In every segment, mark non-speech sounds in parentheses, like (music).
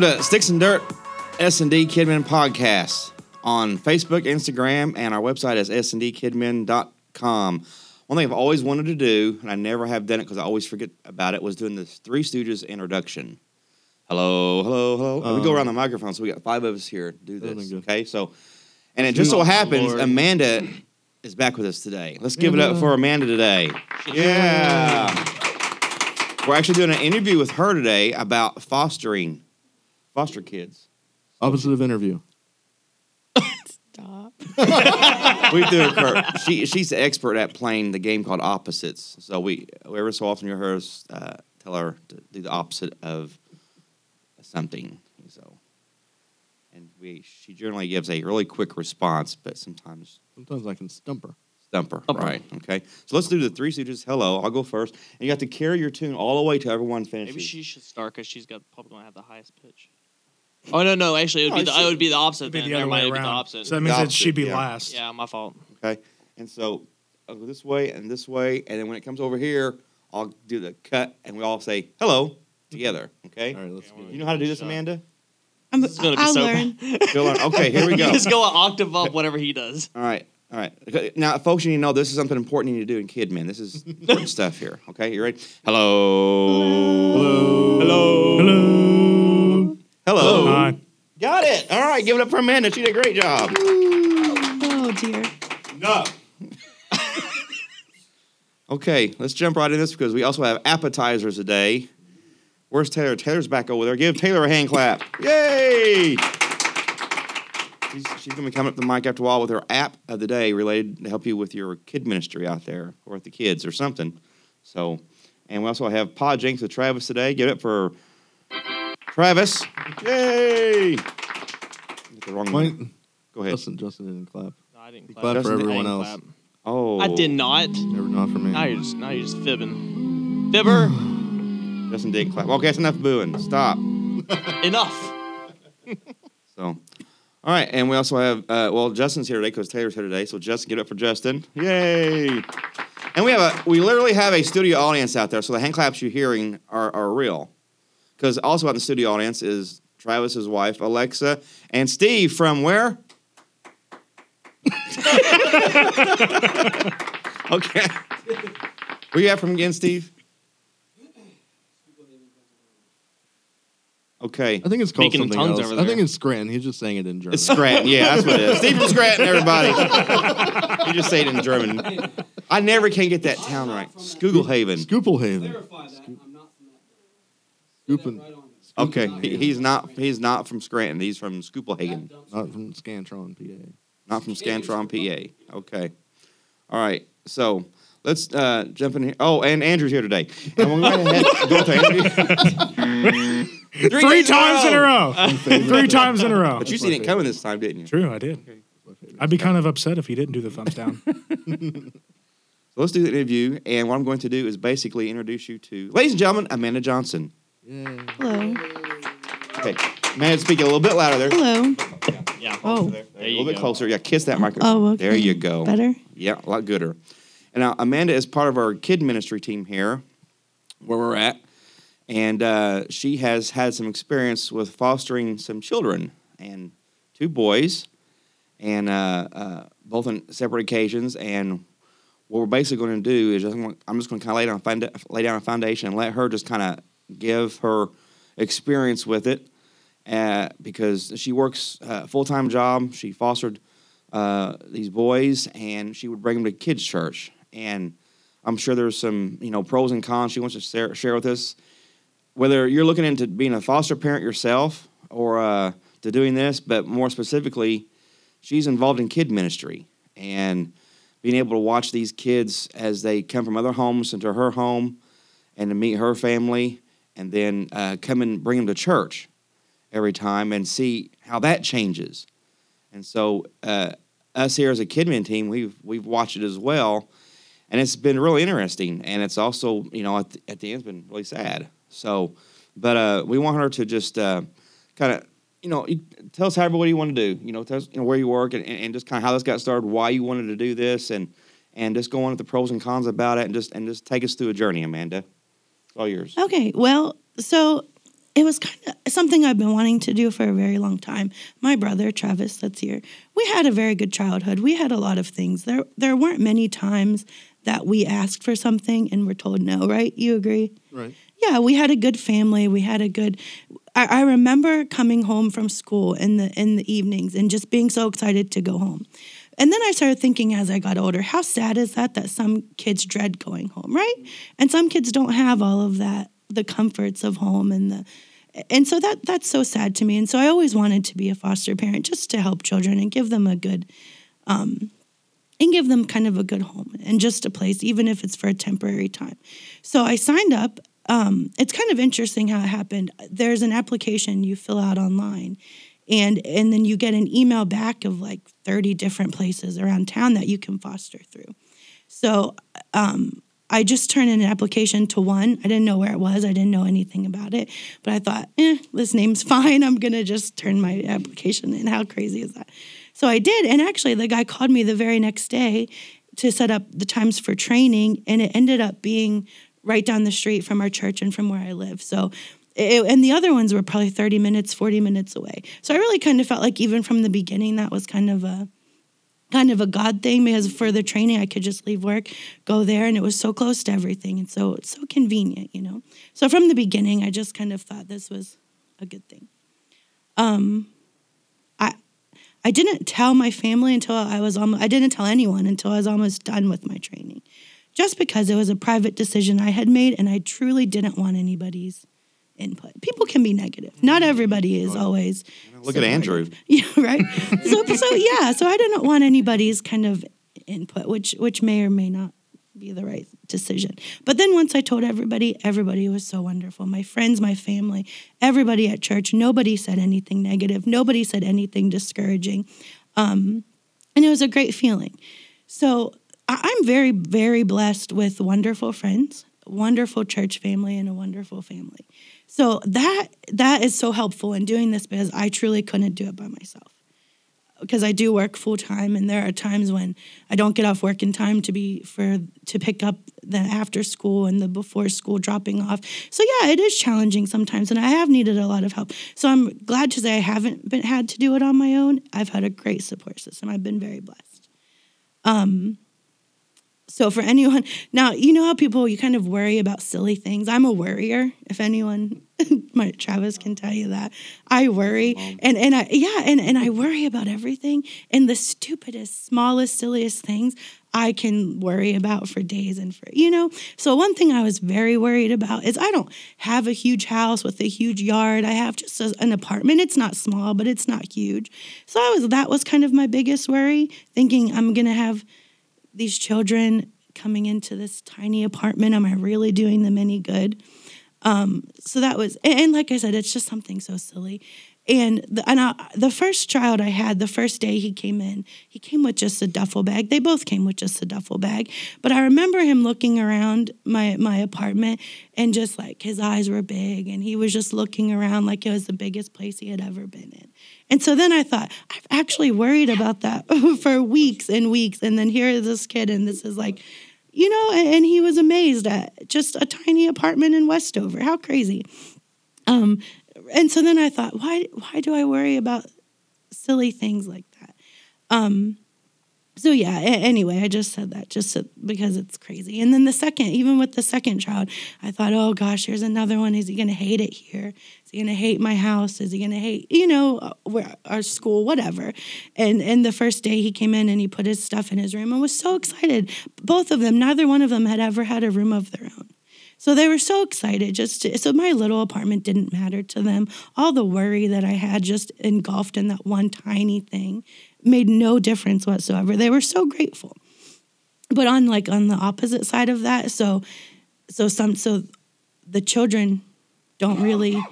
Welcome to Sticks and Dirt S and D Kidmin podcast on Facebook, Instagram, and our website is sndkidmen.com. One thing I've always wanted to do, and I never have done it because I always forget about it, was doing this Three Stooges introduction. Hello, hello, hello. we go around the microphone, so we got five of us here to do this. Okay, so and it just so Oh, happens Lord. Amanda is back with us today. Let's give it up for Amanda today. Yeah. We're actually doing an interview with her today about fostering foster kids. Opposite of interview. Stop. (laughs) We do her. She she's the expert at playing the game called opposites. So we every so often you hear us uh, tell her to do the opposite of something. So, and we she generally gives a really quick response, but sometimes Sometimes I can stump her. stump her. Right. Okay. So let's do the three stooges. Hello. I'll go first, and you have to carry your tune all the way to everyone finishes. Maybe she should start because she's got probably gonna have the highest pitch. Oh no, no, actually, it would No, be oh, the, it would be the opposite. It'd be then. the other Never way it'd be around. the opposite. So that means The that she'd be yeah. last. yeah, my fault. Okay. And so I'll go this way and this way, and then when it comes over here, I'll do the cut, and we all say hello together. Okay. All right, let's Yeah, get You know how to do this, Shut. Amanda? I'm, This is gonna be I'll so learn. (laughs) Go on. Okay, here we go. just go an octave up whatever he does. All right, all right. Okay, Now, folks, you need to know this is something important you need to do in Kidmin. This is (laughs) important stuff here. Okay, you ready? Hello. Hello. Hello. Hello. Hi. Got it. All right, give it up for Amanda. She did a great job. Oh dear. No. (laughs) okay, let's jump right in this because we also have appetizers today. Where's Taylor? Taylor's back over there. Give Taylor a hand clap. (laughs) Yay! She's, she's going to be coming up to the mic after a while with her app of the day related to help you with your kid ministry out there or with the kids or something. So, and we also have Pod Jenks with Travis today. Give it up for Travis. Yay! The wrong Wait, one. Go ahead. Justin, Justin didn't clap. No, I didn't He clap. clapped for Justin everyone didn't else. clap. Oh, I did not. Never not for me. Now you're just now you're just fibbing. Fibber, (sighs) Justin didn't clap. Okay, that's enough booing. Stop. (laughs) enough. (laughs) So, all right, and we also have uh, well, Justin's here today because Taylor's here today. So Justin, get up for Justin. Yay! And we have a we literally have a studio audience out there, so the hand claps you're hearing are, are real. Because also out in the studio audience is Travis's wife Alexa and Steve from where? (laughs) okay. Where you at from again, Steve? Okay. I think it's called Speaking in something tongues else. over I think it's Scranton. He's just saying it in German. It's Scranton. Yeah, that's what it is. Steve from Scranton, everybody. (laughs) you just say it in German. I never can get that town right. Skugelhaven. Scooplehaven. Clarify that. I'm that. Scoopin. Right on it. Okay, he- he's not. He's not from Scranton. He's from Skugelhagen, Not from Scantron, PA. not from Scantron, PA. Okay. All right. So let's uh, jump in here. Oh, and Andrew's here today. And we're going (laughs) to go to Andrew. Three, days in a times in a row. row. Three times in a row. But you seen it coming this time, didn't you? True, I did. I'd be kind of upset if he didn't do the thumbs down. (laughs) So let's do the interview. And what I'm going to do is basically introduce you to, ladies and gentlemen, Amanda Johnson. Yay. Hello. Okay, Amanda, speak a little bit louder there. Hello. Yeah. Oh. There, There a you little bit go. closer. Yeah, kiss that microphone. Oh, okay. There you go. Better. Yeah, a lot gooder. And now Amanda is part of our kid ministry team here, where we're at, and uh, she has had some experience with fostering some children and two boys, and uh, uh, both on separate occasions. And what we're basically going to do is just, I'm just going to kind of lay down, founda- lay down a foundation and let her just kind of give her experience with it, uh, because she works a full time job. She fostered uh, these boys, and she would bring them to kids' church. And I'm sure there's some, you know, pros and cons she wants to share, share with us. whether you're looking into being a foster parent yourself or uh, to doing this, but more specifically, she's involved in kid ministry and being able to watch these kids as they come from other homes into her home and to meet her family and then uh, come and bring them to church every time and see how that changes. And so, uh, us here as a Kidmin team, we've we've watched it as well, and it's been really interesting. And it's also, you know, at the, at the end, it's been really sad. So, but uh, we want her to just uh, kind of, you know, tell us however what you want to do. You know, tell us you know, where you work and, and just kind of how this got started, why you wanted to do this, and and just go on with the pros and cons about it, and just and just take us through a journey, Amanda. It's all yours. Okay, well, so it was kind of something I've been wanting to do for a very long time. My brother Travis, that's here. We had a very good childhood. We had a lot of things. There, there weren't many times that we asked for something and were told no. Right? You agree? Right. yeah, we had a good family. We had a good. I, I remember coming home from school in the in the evenings and just being so excited to go home. And then I started thinking as I got older, how sad is that that some kids dread going home, right? And some kids don't have all of that, the comforts of home and the and so that that's so sad to me. And so I always wanted to be a foster parent just to help children and give them a good um and give them kind of a good home and just a place, even if it's for a temporary time. So I signed up. Um, it's kind of interesting how it happened. There's an application you fill out online, and and then you get an email back of like 30 different places around town that you can foster through. So um, I just turned in an application to one. I didn't know where it was. I didn't know anything about it, but I thought, eh, this name's (laughs) fine. I'm gonna just turn my application in. How crazy is that? So I did, and actually, the guy called me the very next day to set up the times for training, and it ended up being right down the street from our church and from where I live. So. It, and the other ones were probably 30 minutes, 40 minutes away. So I really kind of felt like even from the beginning that was kind of a kind of a God thing because for the training I could just leave work, go there, and it was so close to everything and so it's so convenient, you know. So from the beginning, I just kind of thought this was a good thing. Um, I I didn't tell my family until I was almost, I didn't tell anyone until I was almost done with my training, just because it was a private decision I had made, and I truly didn't want anybody's input. People can be negative. Not everybody is always. Look at Andrew. (laughs) Yeah, right. so, so yeah, so I didn't want anybody's kind of input, which which may or may not be the right decision. But then once I told everybody, everybody was so wonderful. My friends, my family, everybody at church, nobody said anything negative. Nobody said anything discouraging. Um, and it was a great feeling. So I'm very, very blessed with wonderful friends, wonderful church family, and a wonderful family. So that that is so helpful in doing this because I truly couldn't do it by myself. Because I do work full time, and there are times when I don't get off work in time to be for to pick up the after school and the before school dropping off. So yeah, it is challenging sometimes, and I have needed a lot of help. So I'm glad to say I haven't been had to do it on my own. I've had a great support system. I've been very blessed. Um, so for anyone now, you know how people you kind of worry about silly things. I'm a worrier. If anyone, (laughs) my Travis can tell you that I worry, and and I yeah, and and I worry about everything and the stupidest, smallest, silliest things. I can worry about for days and for you know. So one thing I was very worried about is I don't have a huge house with a huge yard. I have just a, an apartment. It's not small, but it's not huge. So I was that was kind of my biggest worry, thinking I'm gonna have these children coming into this tiny apartment am i really doing them any good um, so that was and, and like i said it's just something so silly. And the, and I, the first child i had the first day he came in he came with just a duffel bag. They both came with just a duffel bag. But i remember him looking around my my apartment and just like his eyes were big and he was just looking around like it was the biggest place he had ever been in. And so then I thought, I've actually worried about that (laughs) for weeks and weeks. And then here is this kid, and this is like, you know, and, he was amazed at just a tiny apartment in Westover. How crazy. Um, and so then I thought, why why do I worry about silly things like that? Um, so yeah, a- anyway, I just said that just because it's crazy. And then the second, even with the second child, I thought, oh gosh, here's another one. Is he going to hate it here? Is he going to hate my house? Is he going to hate, you know, uh, our school, whatever? And and the first day he came in and he put his stuff in his room and was so excited. Both of them, neither one of them had ever had a room of their own. So they were so excited just to, so my little apartment didn't matter to them. All the worry that I had just engulfed in that one tiny thing made no difference whatsoever. They were so grateful. But on like on the opposite side of that, so so some so the children don't really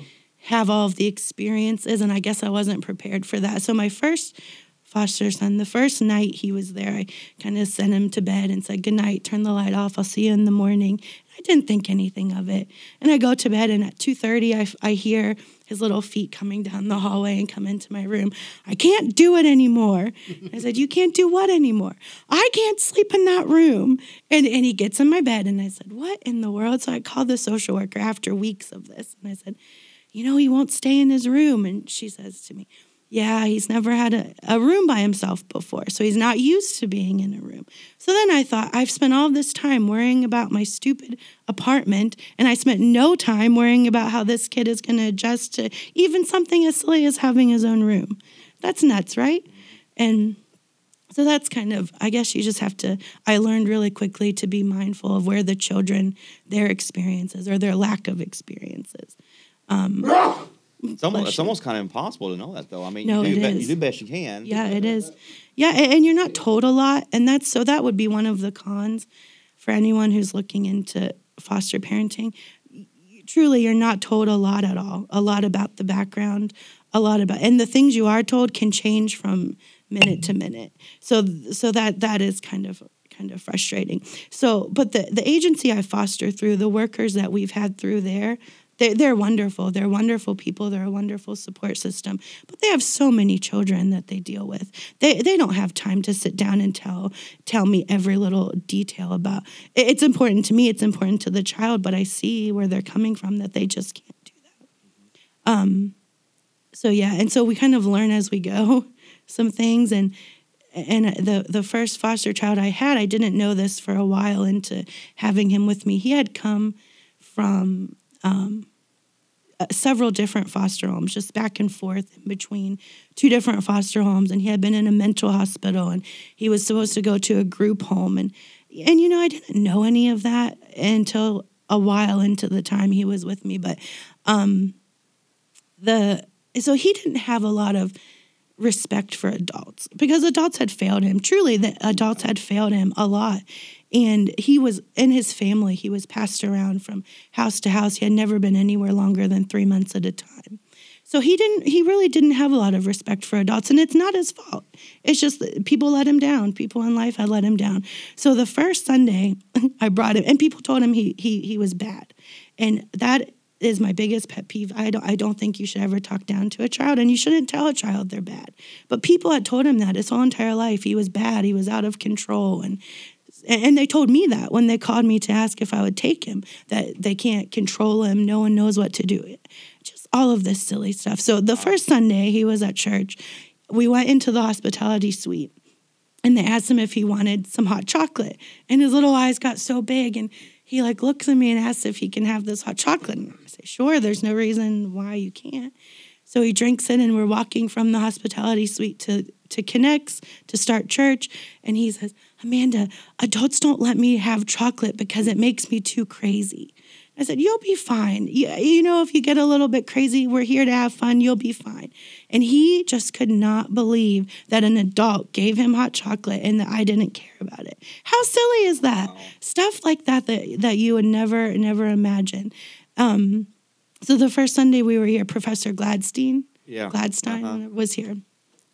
have all of the experiences and I guess I wasn't prepared for that. So my first foster son, the first night he was there, I kind of sent him to bed and said, Good night, turn the light off, I'll see you in the morning. I didn't think anything of it. And I go to bed and at 2:30 I, I hear his little feet coming down the hallway and come into my room. I can't do it anymore. I said, You can't do what anymore? I can't sleep in that room. And and he gets in my bed and I said, What in the world? So I called the social worker after weeks of this and I said, You know, he won't stay in his room. And she says to me, yeah, he's never had a, a room by himself before, so he's not used to being in a room. So then I thought, I've spent all this time worrying about my stupid apartment, and I spent no time worrying about how this kid is going to adjust to even something as silly as having his own room. That's nuts, right? And so that's kind of, I guess you just have to, I learned really quickly to be mindful of where the children, their experiences or their lack of experiences. Um, (laughs) It's almost, it's almost kind of impossible to know that, though. I mean, No, you, do it be- you do best you can. Yeah, it is. Yeah, and you're not told a lot, and that's so that would be one of the cons for anyone who's looking into foster parenting. Truly, you're not told a lot at all. A lot about the background, a lot about, and the things you are told can change from minute to minute. So, so that that is kind of kind of frustrating. So, but the the agency I foster through, the workers that we've had through there, they're, they're wonderful. They're wonderful people. They're a wonderful support system. But they have so many children that they deal with. They they don't have time to sit down and tell tell me every little detail about. it- It's important to me. It's important to the child. But I see where they're coming from. That they just can't do that. Um. So yeah, and so we kind of learn as we go (laughs) some things and. And the the first foster child I had, I didn't know this for a while into having him with me. He had come from uh, several different foster homes, just back and forth in between two different foster homes. And he had been in a mental hospital, and he was supposed to go to a group home. And and you know, I didn't know any of that until a while into the time he was with me. But um, the so he didn't have a lot of respect for adults because adults had failed him. Truly, the adults had failed him a lot. And he was in his family, he was passed around from house to house. He had never been anywhere longer than three months at a time. So he didn't he really didn't have a lot of respect for adults and it's not his fault. It's just people let him down. People in life had let him down. So the first Sunday (laughs) I brought him and people told him he he he was bad. And that is my biggest pet peeve. I don't I don't think you should ever talk down to a child and you shouldn't tell a child they're bad. But people had told him that his whole entire life he was bad, he was out of control and and they told me that when they called me to ask if I would take him, that they can't control him. No one knows what to do. Just all of this silly stuff. So the first Sunday he was at church, we went into the hospitality suite and they asked him if he wanted some hot chocolate. And his little eyes got so big and he like looks at me and asks if he can have this hot chocolate. And I say, sure, there's no reason why you can't. So he drinks it and we're walking from the hospitality suite to to Connects to start church. And he says, Amanda, adults don't let me have chocolate because it makes me too crazy. I said, You'll be fine. You, you know, if you get a little bit crazy, we're here to have fun. You'll be fine. And he just could not believe that an adult gave him hot chocolate and that I didn't care about it. How silly is that? Stuff like that, that that you would never, never imagine. Um, so the first Sunday we were here, Professor Gladstein, Yeah. Gladstein Uh-huh. was here.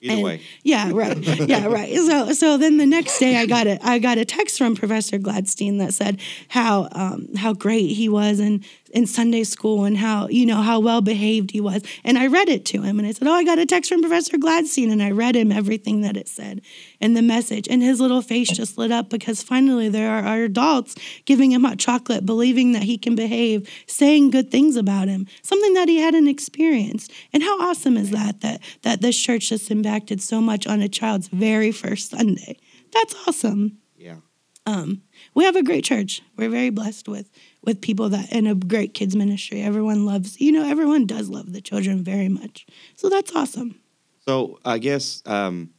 Either And- way. Yeah, right. Yeah, right. (laughs) So so then the next day I got a I got a text from Professor Gladstein that said how um, how great he was in in Sunday school and how you know how well behaved he was. And I read it to him and I said, "Oh, I got a text from Professor Gladstein." And I read him everything that it said and the message and his little face just lit up because finally there are, are adults giving him hot chocolate, believing that he can behave, saying good things about him, something that he hadn't experienced. And how awesome is that that that this church just impacted so much on a child's very first Sunday. That's awesome. Yeah. Um, we have a great church. We're very blessed with with people that in a great kids ministry. Everyone loves, you know, everyone does love the children very much. So that's awesome. So I guess um,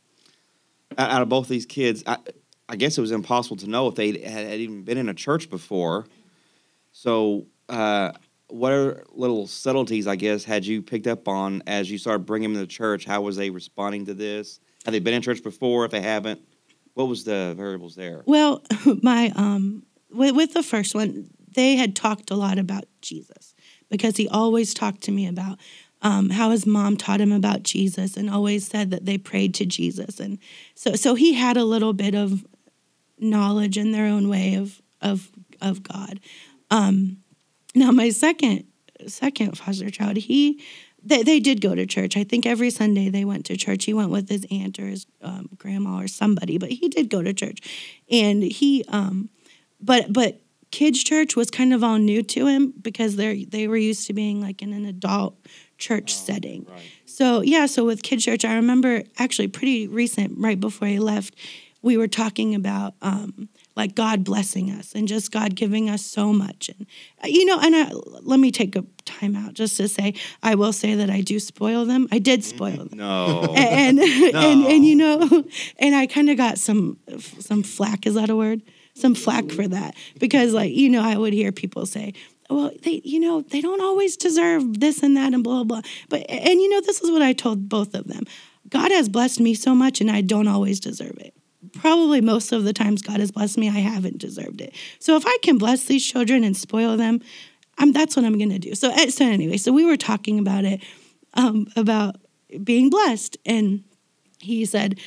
out of both these kids, I, I guess it was impossible to know if they had, had even been in a church before. So, uh, what are little subtleties, I guess, had you picked up on as you started bringing them to church? How was they responding to this? Have they been in church before? If they haven't, what was the variables there? Well, (laughs) my um with, with the first one, they had talked a lot about Jesus because he always talked to me about um, how his mom taught him about Jesus and always said that they prayed to Jesus, and so so he had a little bit of knowledge in their own way of of of God. Um, now, my second second foster child, he they, they did go to church. I think every Sunday they went to church. He went with his aunt or his um, grandma or somebody, but he did go to church, and he um, but but kids church was kind of all new to him because they they were used to being like in an adult church setting. So yeah, so with kids church, I remember actually pretty recent, right before he left, we were talking about um, like God blessing us and just God giving us so much, and uh, you know, and I, let me take a time out just to say, I will say that I do spoil them. I did spoil them No. and (laughs) and and you know, (laughs) and I kind of got some some flack. Is that a word? Some flack for that because, like, you know, I would hear people say, "Well, they, you know, they don't always deserve this and that and blah blah." But and you know, this is what I told both of them. God has blessed me so much, and I don't always deserve it. Probably most of the times God has blessed me, I haven't deserved it. So if I can bless these children and spoil them, I'm that's what I'm gonna do. So eh, so anyway, so we were talking about it, um, about being blessed, and he said,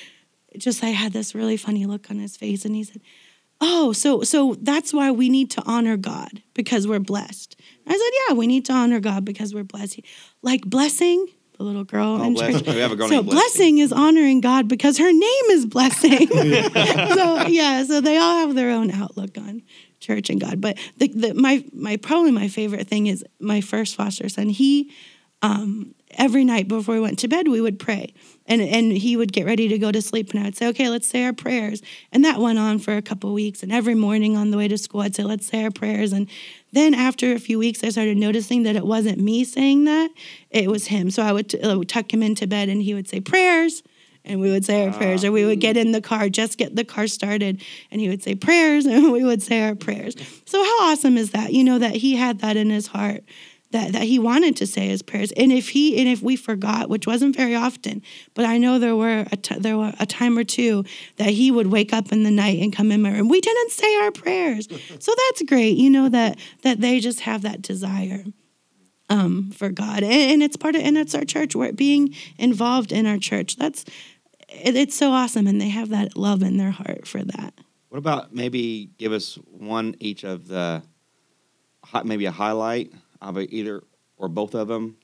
just I had this really funny look on his face, and he said, "Oh, so so that's why we need to honor God because we're blessed." I said, "Yeah, we need to honor God because we're blessed." Like blessing, the little girl Oh, in bless- church. we have a girl so named Blessing. blessing is honoring God because her name is blessing. (laughs) (laughs) so yeah, so they all have their own outlook on church and God. But the, the my my probably my favorite thing is my first foster son. He um, every night before we went to bed, we would pray. And, and he would get ready to go to sleep. And I would say, okay, let's say our prayers. And that went on for a couple weeks. And every morning on the way to school, I'd say, let's say our prayers. And then after a few weeks, I started noticing that it wasn't me saying that, it was him. So I would, t- I would tuck him into bed and he would say, prayers. And we would say our prayers, or we would get in the car, just get the car started, and he would say prayers, (laughs) and we would say our prayers. So, how awesome is that? You know, that he had that in his heart that, that he wanted to say his prayers. And if he and if we forgot, which wasn't very often, but I know there were a t- there were a time or two that he would wake up in the night and come in my room. We didn't say our prayers, (laughs) so that's great. You know that that they just have that desire um, for God, and, and it's part of and it's our church. We're being involved in our church. That's it, it's so awesome, and they have that love in their heart for that. What about maybe give us one each of the, maybe a highlight of either or both of them,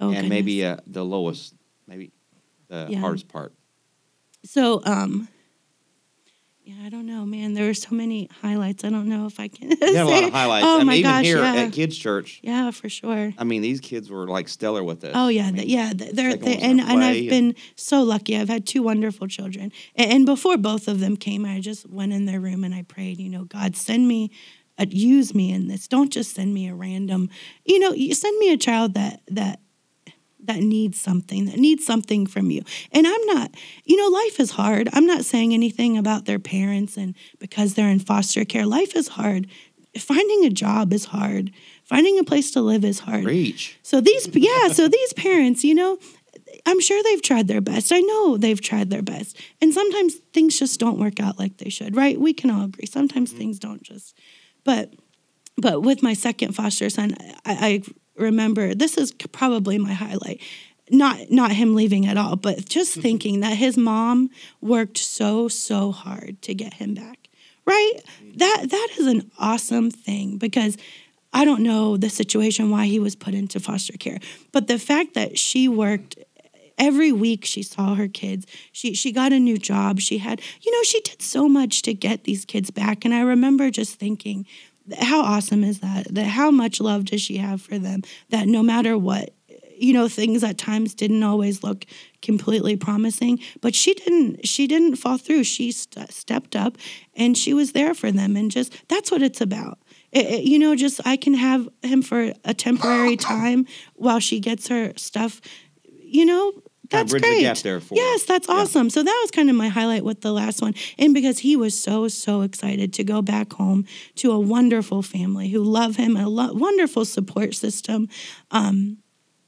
Oh, and maybe uh, the lowest, maybe the Yeah. hardest part. So, um, yeah, I don't know, man. There were so many highlights. I don't know if I can. (laughs) You a lot of highlights. Oh I mean, my even gosh, here yeah. at Kids Church, yeah, for sure. I mean, these kids were like stellar with us. Oh yeah, I mean, yeah. They're, they, and and I've been so lucky. I've had two wonderful children. And, and before both of them came, I just went in their room and I prayed. You know, God, send me, uh, use me in this. Don't just send me a random. You know, you send me a child that that that needs something, that needs something from you. And I'm not, you know, life is hard. I'm not saying anything about their parents and because they're in foster care. Life is hard. Finding a job is hard. Finding a place to live is hard. Reach. So these, yeah, so these parents, you know, I'm sure they've tried their best. I know they've tried their best. And sometimes things just don't work out like they should, right? We can all agree. Sometimes things don't just, but, but with my second foster son, I, I remember this is probably my highlight. Not not him leaving at all, but just mm-hmm. thinking that his mom worked so so hard to get him back. Right? Mm-hmm. That that is an awesome thing because I don't know the situation why he was put into foster care, but the fact that she worked every week she saw her kids. She she got a new job. She had, you know, she did so much to get these kids back and I remember just thinking how awesome is that? That how much love does she have for them? That no matter what, you know, things at times didn't always look completely promising, but she didn't. She didn't fall through. She st- stepped up, and she was there for them. And just that's what it's about. It- it- you know, just I can have him for a temporary (laughs) time while she gets her stuff. You know, that's bridge the great. gap there for yes, that's Yeah. awesome. So that was kind of my highlight with the last one, and because he was so so excited to go back home to a wonderful family who love him, a lo- wonderful support system. Um,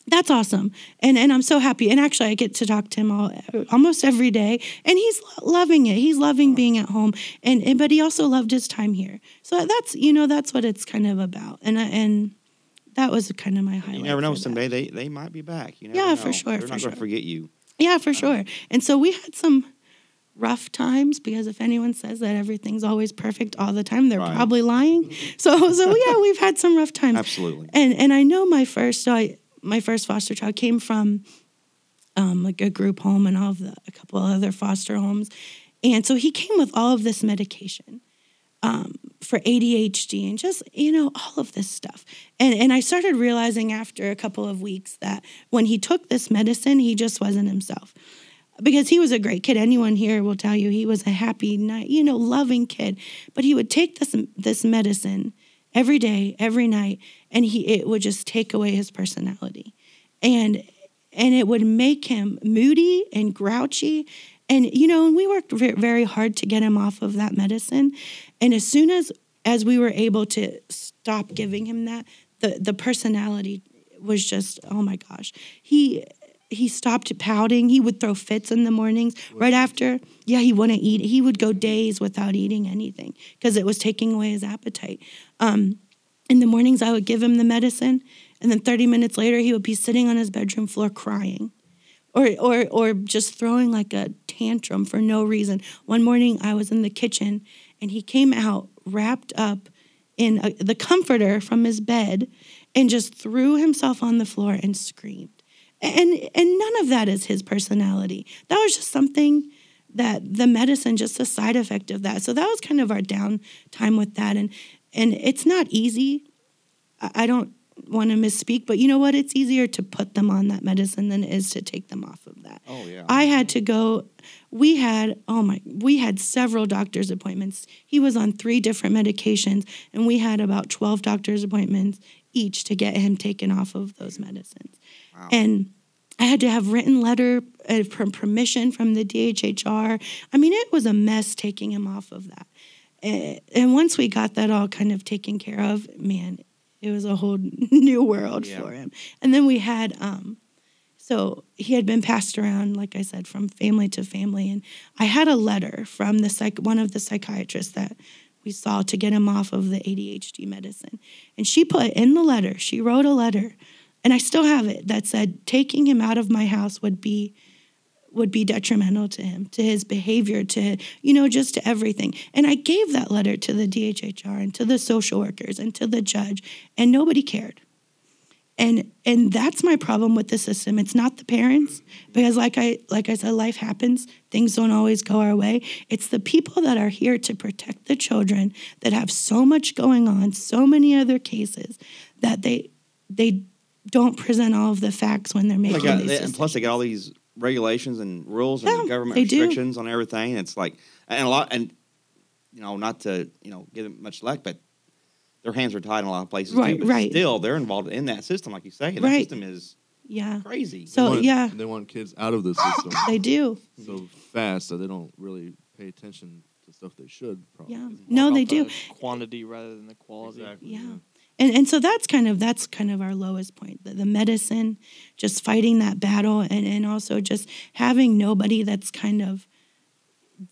that's awesome, and and I'm so happy. And actually, I get to talk to him all, almost every day, and he's lo- loving it. He's loving being at home, and, and but he also loved his time here. So that's you know that's what it's kind of about, and and that was kind of my highlight. You never know. that. Someday they, they might be back. You never Yeah, know. for sure, They're for not sure. going to forget you. Yeah, for sure. And so we had some rough times because if anyone says that everything's always perfect all the time, they're Right. probably lying. So so yeah, we've had some rough times. Absolutely. And and I know my first so I, my first foster child came from um, like a group home and all of the a couple of other foster homes, and so he came with all of this medication um, for ADHD and just you know all of this stuff. And and I started realizing after a couple of weeks that when he took this medicine, he just wasn't himself. Because he was a great kid. Anyone here will tell you he was a happy, you know, loving kid. But he would take this this medicine every day, every night, and he it would just take away his personality, and and it would make him moody and grouchy. And you know, and we worked very hard to get him off of that medicine. And as soon as as we were able to stop giving him that, the the personality was just oh my gosh. He he stopped pouting. He would throw fits in the mornings right after. Yeah, he wouldn't eat. He would go days without eating anything because it was taking away his appetite. Um, in the mornings, I would give him the medicine, and then 30 minutes later, he would be sitting on his bedroom floor crying or or or just throwing like a tantrum for no reason. One morning I was in the kitchen and he came out wrapped up in a, the comforter from his bed and just threw himself on the floor and screamed. And and none of that is his personality. That was just something that the medicine just a side effect of that. So that was kind of our down time with that and and it's not easy. I don't want to misspeak, but you know what? It's easier to put them on that medicine than it is to take them off of. Oh, yeah. I had to go. We had oh my, we had several doctor's appointments. He was on three different medications, and we had about twelve doctor's appointments each to get him taken off of those medicines. Wow. And I had to have written letter uh, from permission from the DHHR. I mean, it was a mess taking him off of that. Eh, And once we got that all kind of taken care of, man, it was a whole (laughs) new world Yeah. for him. And then we had, um, so he had been passed around, like I said, from family to family. And I had a letter from the psych, one of the psychiatrists that we saw to get him off of the ADHD medicine. And she put in the letter, she wrote a letter, and I still have it that said taking him out of my house would be would be detrimental to him, to his behavior, to, you know, just to everything. And I gave that letter to the DHHR and to the social workers and to the judge, and nobody cared. And and that's my problem with the system. It's not the parents because like I like I said life happens. Things don't always go our way. It's the people that are here to protect the children that have so much going on, so many other cases that they they don't present all of the facts when they're making got, these they- and plus, they got all these regulations and rules and government they do. restrictions on everything. It's like, and a lot, and you know, not to you know give them much luck, but their hands are tied in a lot of places Right, too. But right. still, they're involved in that system, like you say. And that system is yeah. crazy. So They want- yeah, they want kids out of the system (coughs) they do. so fast that they don't really pay attention to stuff they should. Probably. Yeah. No, they about do. the Quantity rather than the quality. Exactly. Yeah. And and so that's kind of that's kind of our lowest point. The, the medicine, just fighting that battle and, and also just having nobody that's kind of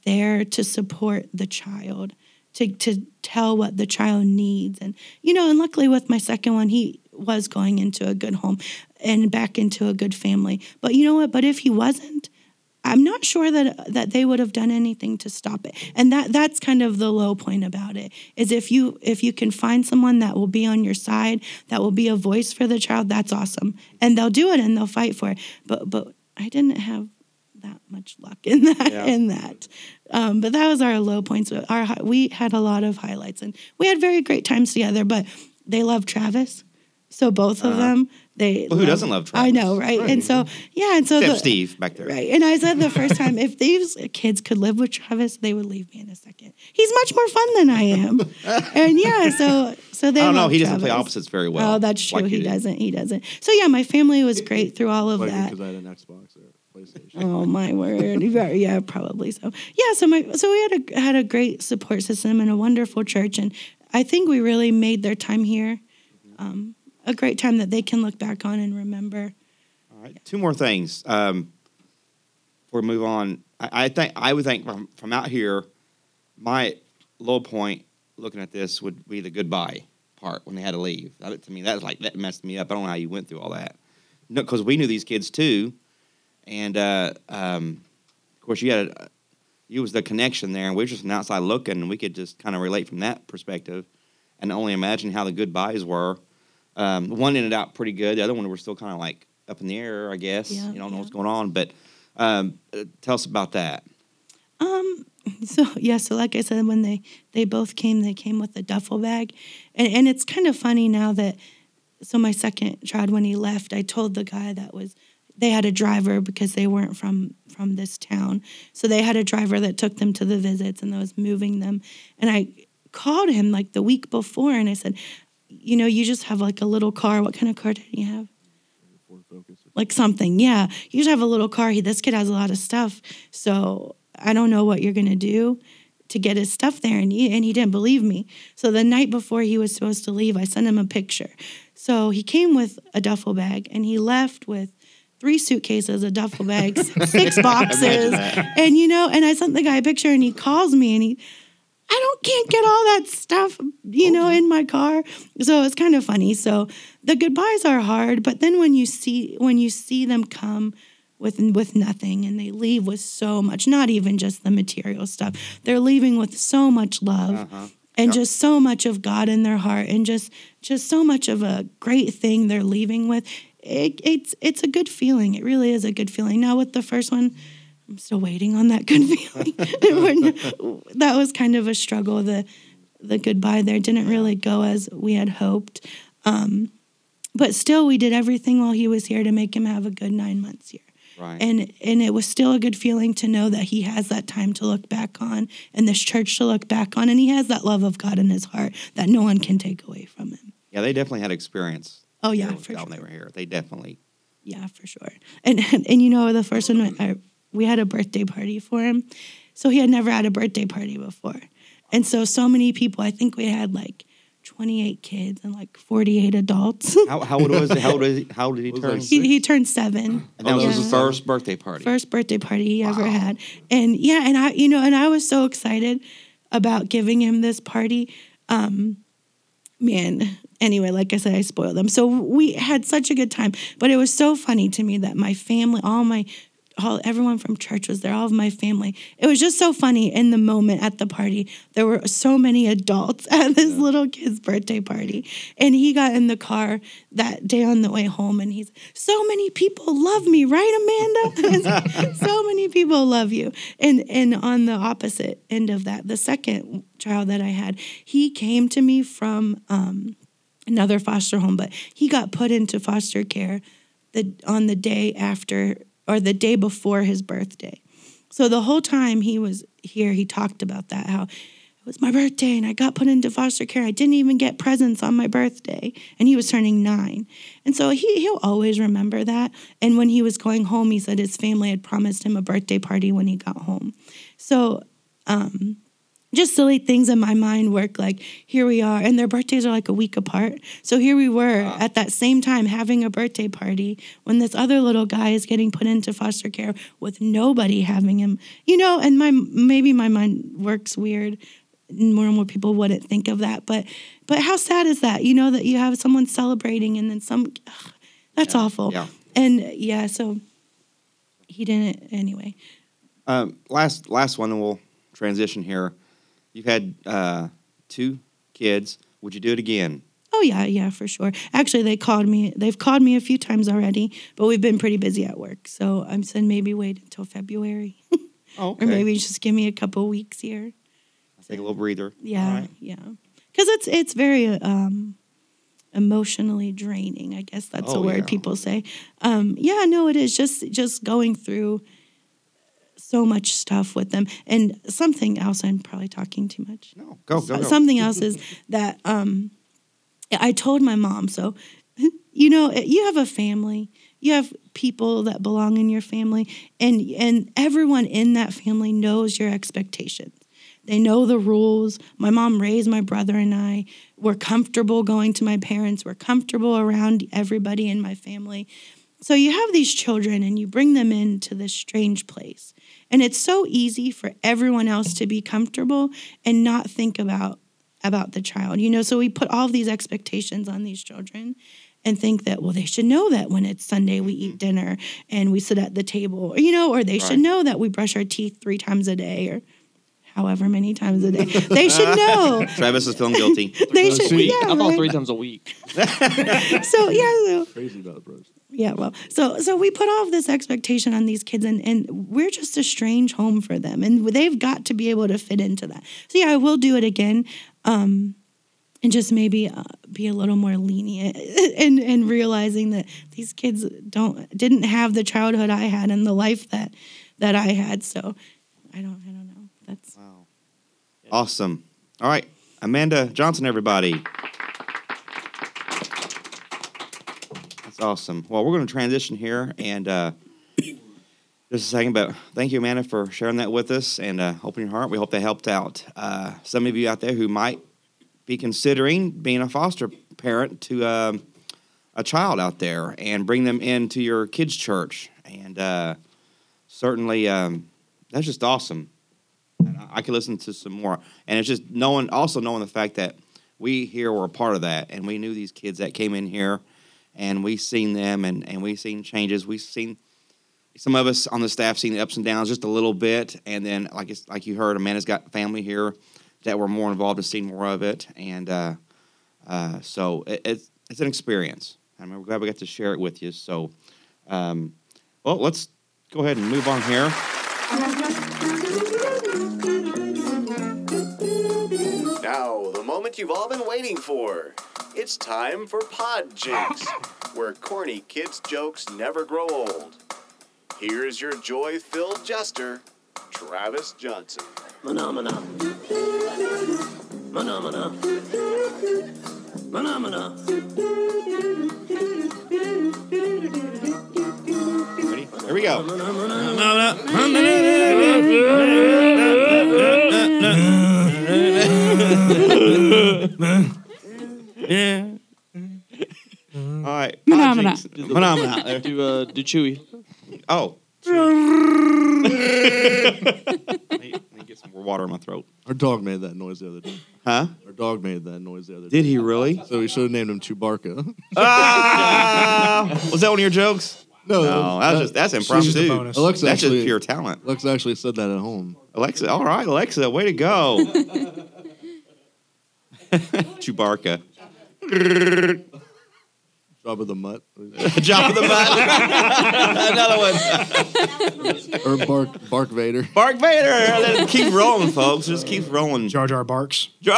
there to support the child, to to tell what the child needs. And you know, and luckily with my second one, he was going into a good home and back into a good family. But you know what? But if he wasn't, I'm not sure that that they would have done anything to stop it. And that that's kind of the low point about it. Is if you if you can find someone that will be on your side, that will be a voice for the child, that's awesome. And they'll do it and they'll fight for it. But but I didn't have that much luck in that Yeah. in that. Um, but that was our low points. Our we had a lot of highlights and we had very great times together. But they love Travis. So both of Uh-huh. them, they Well, who doesn't love Travis? I know, Travis? right? And so yeah, and so Except the- Steve back there. Right. And I said the first time, if these kids could live with Travis, they would leave me in a second. He's much more fun than I am. (laughs) and yeah, so so they I don't know. love He doesn't play opposites very well. Oh, that's true. like he doesn't. He doesn't. So yeah, my family was great through all of Like that. because I had an Xbox or PlayStation. Oh my word! Yeah, yeah, probably so. Yeah, so my so we had a had a great support system and a wonderful church, and I think we really made their time here um, a great time that they can look back on and remember. All right, two more things. Um, before we move on, I, I think I would think from, from out here, my low point looking at this would be the goodbye part when they had to leave. That, to me, that was like that messed me up. I don't know how you went through all that. No, because we knew these kids too, and uh, um, of course you had a, you was the connection there, and we were just from outside looking, and we could just kind of relate from that perspective, and only imagine how the goodbyes were. Um, one ended out pretty good. The other one we're still kind of like up in the air, I guess. Yeah, you don't know yeah. what's going on, but um, uh, tell us about that. Um. So yeah. So like I said, when they they both came, they came with a duffel bag, and and it's kind of funny now that. So my second child, when he left, I told the guy that was they had a driver because they weren't from from this town, so they had a driver that took them to the visits and that was moving them, and I called him like the week before, and I said, you know, you just have like a little car. What kind of car did you have? Like something. Yeah, you just have a little car. He, this kid has a lot of stuff, so I don't know what you're gonna do to get his stuff there. And he and he didn't believe me. So the night before he was supposed to leave, I sent him a picture. So he came with a duffel bag, and he left with three suitcases, a duffel bag, (laughs) six boxes, and you know. And I sent the guy a picture, and he calls me, and he. I don't can't get all that stuff, you know, oh. in my car. So it's kind of funny. So the goodbyes are hard, but then when you see when you see them come with with nothing and they leave with so much, not even just the material stuff. They're leaving with so much love uh-huh. and just so much of God in their heart and just just so much of a great thing they're leaving with. It, it's it's a good feeling. It really is a good feeling. Now with the first one, I'm still waiting on that good (laughs) feeling. That was kind of a struggle. The the goodbye there didn't really go as we had hoped. Um, but still, we did everything while he was here to make him have a good nine months here. Right. And and it was still a good feeling to know that he has that time to look back on and this church to look back on, and he has that love of God in his heart that no one can take away from him. yeah, they definitely had experience. Oh yeah, there with for sure. when they were here. They definitely. Yeah, for sure. And and, and you know, the first one, I, we had a birthday party for him, so he had never had a birthday party before, and so so many people. I think we had like twenty eight kids and like forty eight adults. (laughs) How, how old was he? How old, is he, how old did he Was turn? he, he turned seven. and that was his first birthday party. first birthday party he ever had. And yeah, and I, you know, and I was so excited about giving him this party. Um, man, anyway, like I said, I spoiled them. So we had such a good time. But it was so funny to me that my family, all my all everyone from church was there, all of my family. It was just so funny in the moment at the party. There were so many adults (laughs) at this little kid's birthday party. And he got in the car that day on the way home and he's so many people love me, right, Amanda? (laughs) so many people love you. And and on the opposite end of that, the second child that I had, he came to me from um another foster home, but he got put into foster care the on the day after or the day before his birthday. So the whole time he was here, he talked about that how it was my birthday and I got put into foster care. I didn't even get presents on my birthday, and he was turning nine. And so he he'll always remember that. And when he was going home, he said his family had promised him a birthday party when he got home. So um, just silly things in my mind work like here we are and their birthdays are like a week apart. So here we were at that same time having a birthday party when this other little guy is getting put into foster care with nobody having him. You know and my maybe my mind works weird. More and more people wouldn't think of that but but how sad is that? You know that you have someone celebrating and then some ugh, that's awful. yeah. and yeah so he didn't anyway. Um, last last one, and we'll transition here. You've had uh, two kids. Would you do it again? Oh yeah, yeah, for sure. Actually, they called me. They've called me a few times already, but we've been pretty busy at work. So I'm saying maybe wait until February, (laughs) Oh, okay. or maybe just give me a couple weeks here. take a little breather. Yeah, right. yeah, because it's it's very um, emotionally draining. I guess that's a Oh, word yeah. people say. Um, yeah, no, it is just just going through so much stuff with them, and something else. I'm probably talking too much. No, go go go. Something else is that um, I told my mom. So you know, you have a family. You have people that belong in your family and and everyone in that family knows your expectations. They know the rules. My mom raised my brother and I. We're comfortable going to my parents. We're comfortable around everybody in my family. So you have these children and you bring them into this strange place. And it's so easy for everyone else to be comfortable and not think about about the child. You know, so we put all these expectations on these children and think that well they should know that when it's Sunday we eat mm-hmm. dinner and we sit at the table, or, you know, or they should know that we brush our teeth 3 times a day or however many times a day. (laughs) They should know. (laughs) Travis is feeling guilty. They times a should week. yeah. I thought right? three times a week. (laughs) So yeah, so Crazy about it, bros. Yeah, well, so so we put all of this expectation on these kids, and and we're just a strange home for them, and they've got to be able to fit into that. So yeah, I will do it again, um, and just maybe uh, be a little more lenient, (laughs) and and realizing that these kids don't didn't have the childhood I had and the life that that I had. So I don't I don't know. That's Wow. Awesome. All right, Amanda Johnson, everybody. That's awesome. Well, we're going to transition here and uh, just a second, but thank you, Amanda, for sharing that with us and uh, opening your heart. We hope that helped out uh, some of you out there who might be considering being a foster parent to um, a child out there and bring them into your kids' church. And uh, certainly, um, that's just awesome. And I- I could listen to some more. And it's just knowing, also knowing the fact that we here were a part of that, and we knew these kids that came in here, and we've seen them, and and we've seen changes. We've seen some of us on the staff seen the ups and downs just a little bit, and then like it's, like you heard, Amanda's got family here that were more involved and seen more of it, and uh, uh, so it, it's it's an experience. and we're glad we got to share it with you. So, um, well, let's go ahead and move on here. Moment you've all been waiting for. It's time for Pod Jinx, where corny kids' jokes never grow old. Here's your joy filled jester, Travis Johnson. Phenomena. Phenomena. Phenomena. Ready? Here we go. (laughs) All right. Phenomena. Pod Jinx. Phenomena. There. Do uh do Chewy. Oh. (laughs) let, me, let me get some more water in my throat. Our dog made that noise the other day. Huh? Our dog made that noise the other day. Did he really? So we should have named him Chewbarca. (laughs) Ah! was that one of your jokes? no, No, that was just that's just a impromptu. bonus. Alexa That's just actually, pure talent. Alexa actually said that at home. Alexa, all right, Alexa, way to go. (laughs) (laughs) Chewbacca. Drop of the mutt. (laughs) Job of the butt. (laughs) Another one. or Bark Bark Vader. Bark Vader. Let it keep rolling, folks. Just keep rolling. Jar Jar barks. Oh!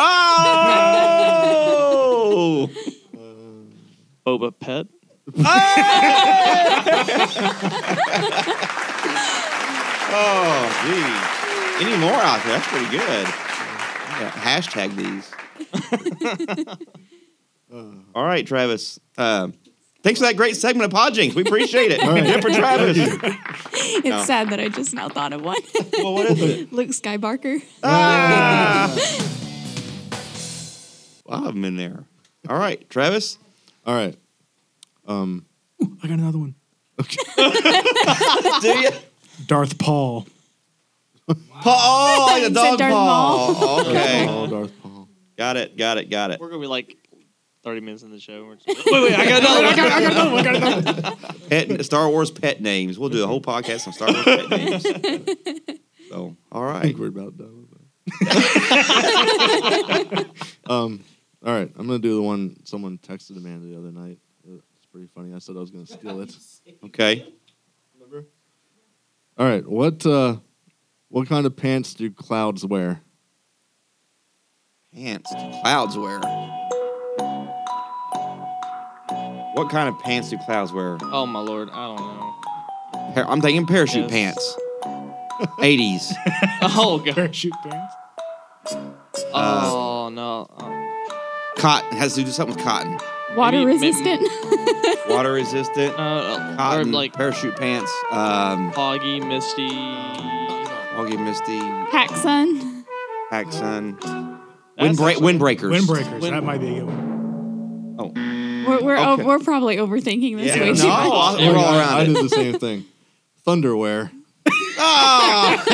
Boba Pet. Oh, oh gee. Any more out there? That's pretty good. Yeah, hashtag these. All right, Travis. Uh, thanks for that great segment of Podjinx. We appreciate it. Good for Travis. It's No. sad that I just now thought of one. well, what is it? Luke Skybarker. Ah! (laughs) I'll have him in there. All right, Travis. All right. Um, I got another one. (laughs) Do you? Darth Paul. Paul, oh, like the You said dog Darth Paul. Okay. oh, Darth Paul. Got it, got it, got it. We're gonna be like thirty minutes in the show. and We're just, wait, wait, (laughs) I got another one. I got, another one. Pet, Star Wars pet names. We'll do a whole podcast on Star Wars pet names. (laughs) So, all I think we're about done (laughs) um, all right, I'm gonna do the one someone texted Amanda the other night. It's pretty funny. I said I was gonna steal it. Okay. Remember? All right, what uh, what kind of pants do clouds wear? Pants do clouds wear. What kind of pants do clouds wear? Oh my lord, I don't know. Par- I'm thinking parachute Yes. pants. 80s. (laughs) Oh god. Parachute pants. Oh no. Oh. Cotton. Has to do something with cotton. Water Maybe- resistant. (laughs) Water resistant, Uh, or cotton, like parachute pants, um, foggy, misty. foggy, misty, Pack sun. pack sun, That's windbreak, actually- windbreakers. Windbreakers. Wind- that might be a good one. Oh, We're we're, Okay. o- we're probably overthinking this Yeah, way no, too much. I'll- Yeah, we're all I- around I it. did the same thing. Thunderwear. (laughs) Ah!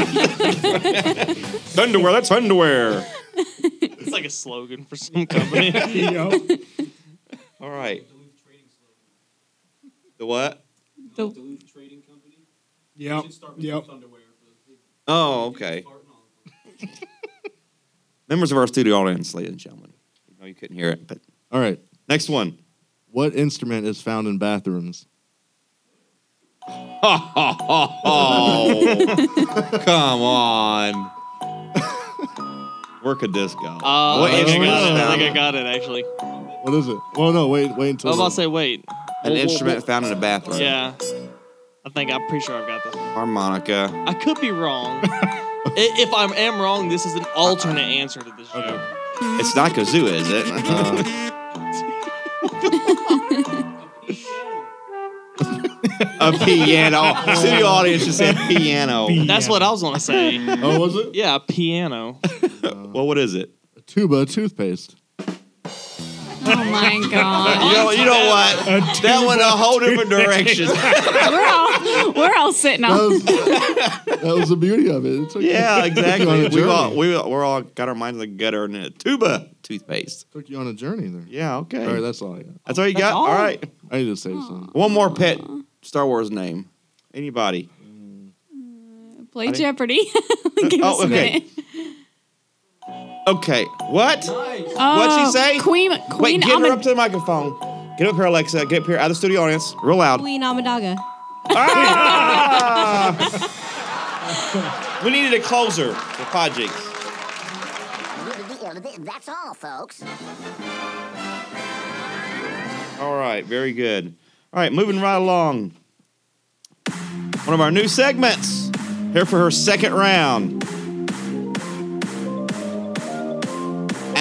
underwear. That's underwear. It's like a slogan for some company. (laughs) Yup. All right. The what? The- Duluth Trading Company. Yep. Should start with Yep. underwear for those people. Oh, okay. Fart and all of them. Members of our studio audience, ladies and gentlemen. You know you couldn't hear it, but All right. next one. What instrument is found in bathrooms? Oh, (laughs) come on. Where could this go? Uh, What I, think I, instrument got is it. I think I got it actually. What is it? Well, no, wait, wait I until. was about to say wait. An Well, well, instrument found in a bathroom. Yeah. I think I'm pretty sure I've got this. Harmonica. I could be wrong. (laughs) I- if I am wrong, this is an alternate answer to this joke. It's not kazoo, is it? (laughs) a piano. Studio audience just said piano. That's what I was gonna say. oh, was it? Yeah, a piano. well, what is it? A tuba toothpaste. Oh my (laughs) god. You know, you know what? That went a whole different direction. (laughs) we're all we're all sitting That on. was, that was the beauty of it. It took you- yeah, took you on exactly. a We journey. all we we're all got our minds in the gutter and a tuba toothpaste. took you on a journey there. Yeah, okay. All right, that's all I got. That's all you That's got. all? All right. I need to save something. One more pet Star Wars name. Anybody? Mm. Play Jeopardy. (laughs) Give Oh, us a okay. minute. Okay. What? Oh, What'd she say? Queen Wait, Queen get her Amid- up to the microphone. Get up here, Alexa. Get up here out of the studio audience. Real loud. Queen Amadaga. Ah! (laughs) we needed a closer for Podjinx. That's all, folks. All right, very good. All right, moving right along. One of our new segments here for her second round.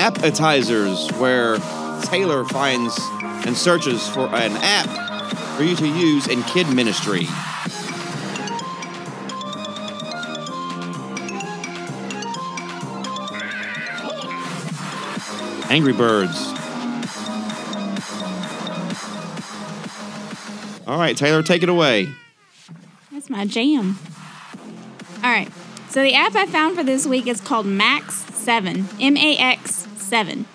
Appetizers, where Taylor finds and searches for an app for you to use in kid ministry. Angry Birds. All right, Taylor, take it away. That's my jam. All right. So the app I found for this week is called Max Seven. M A X Seven,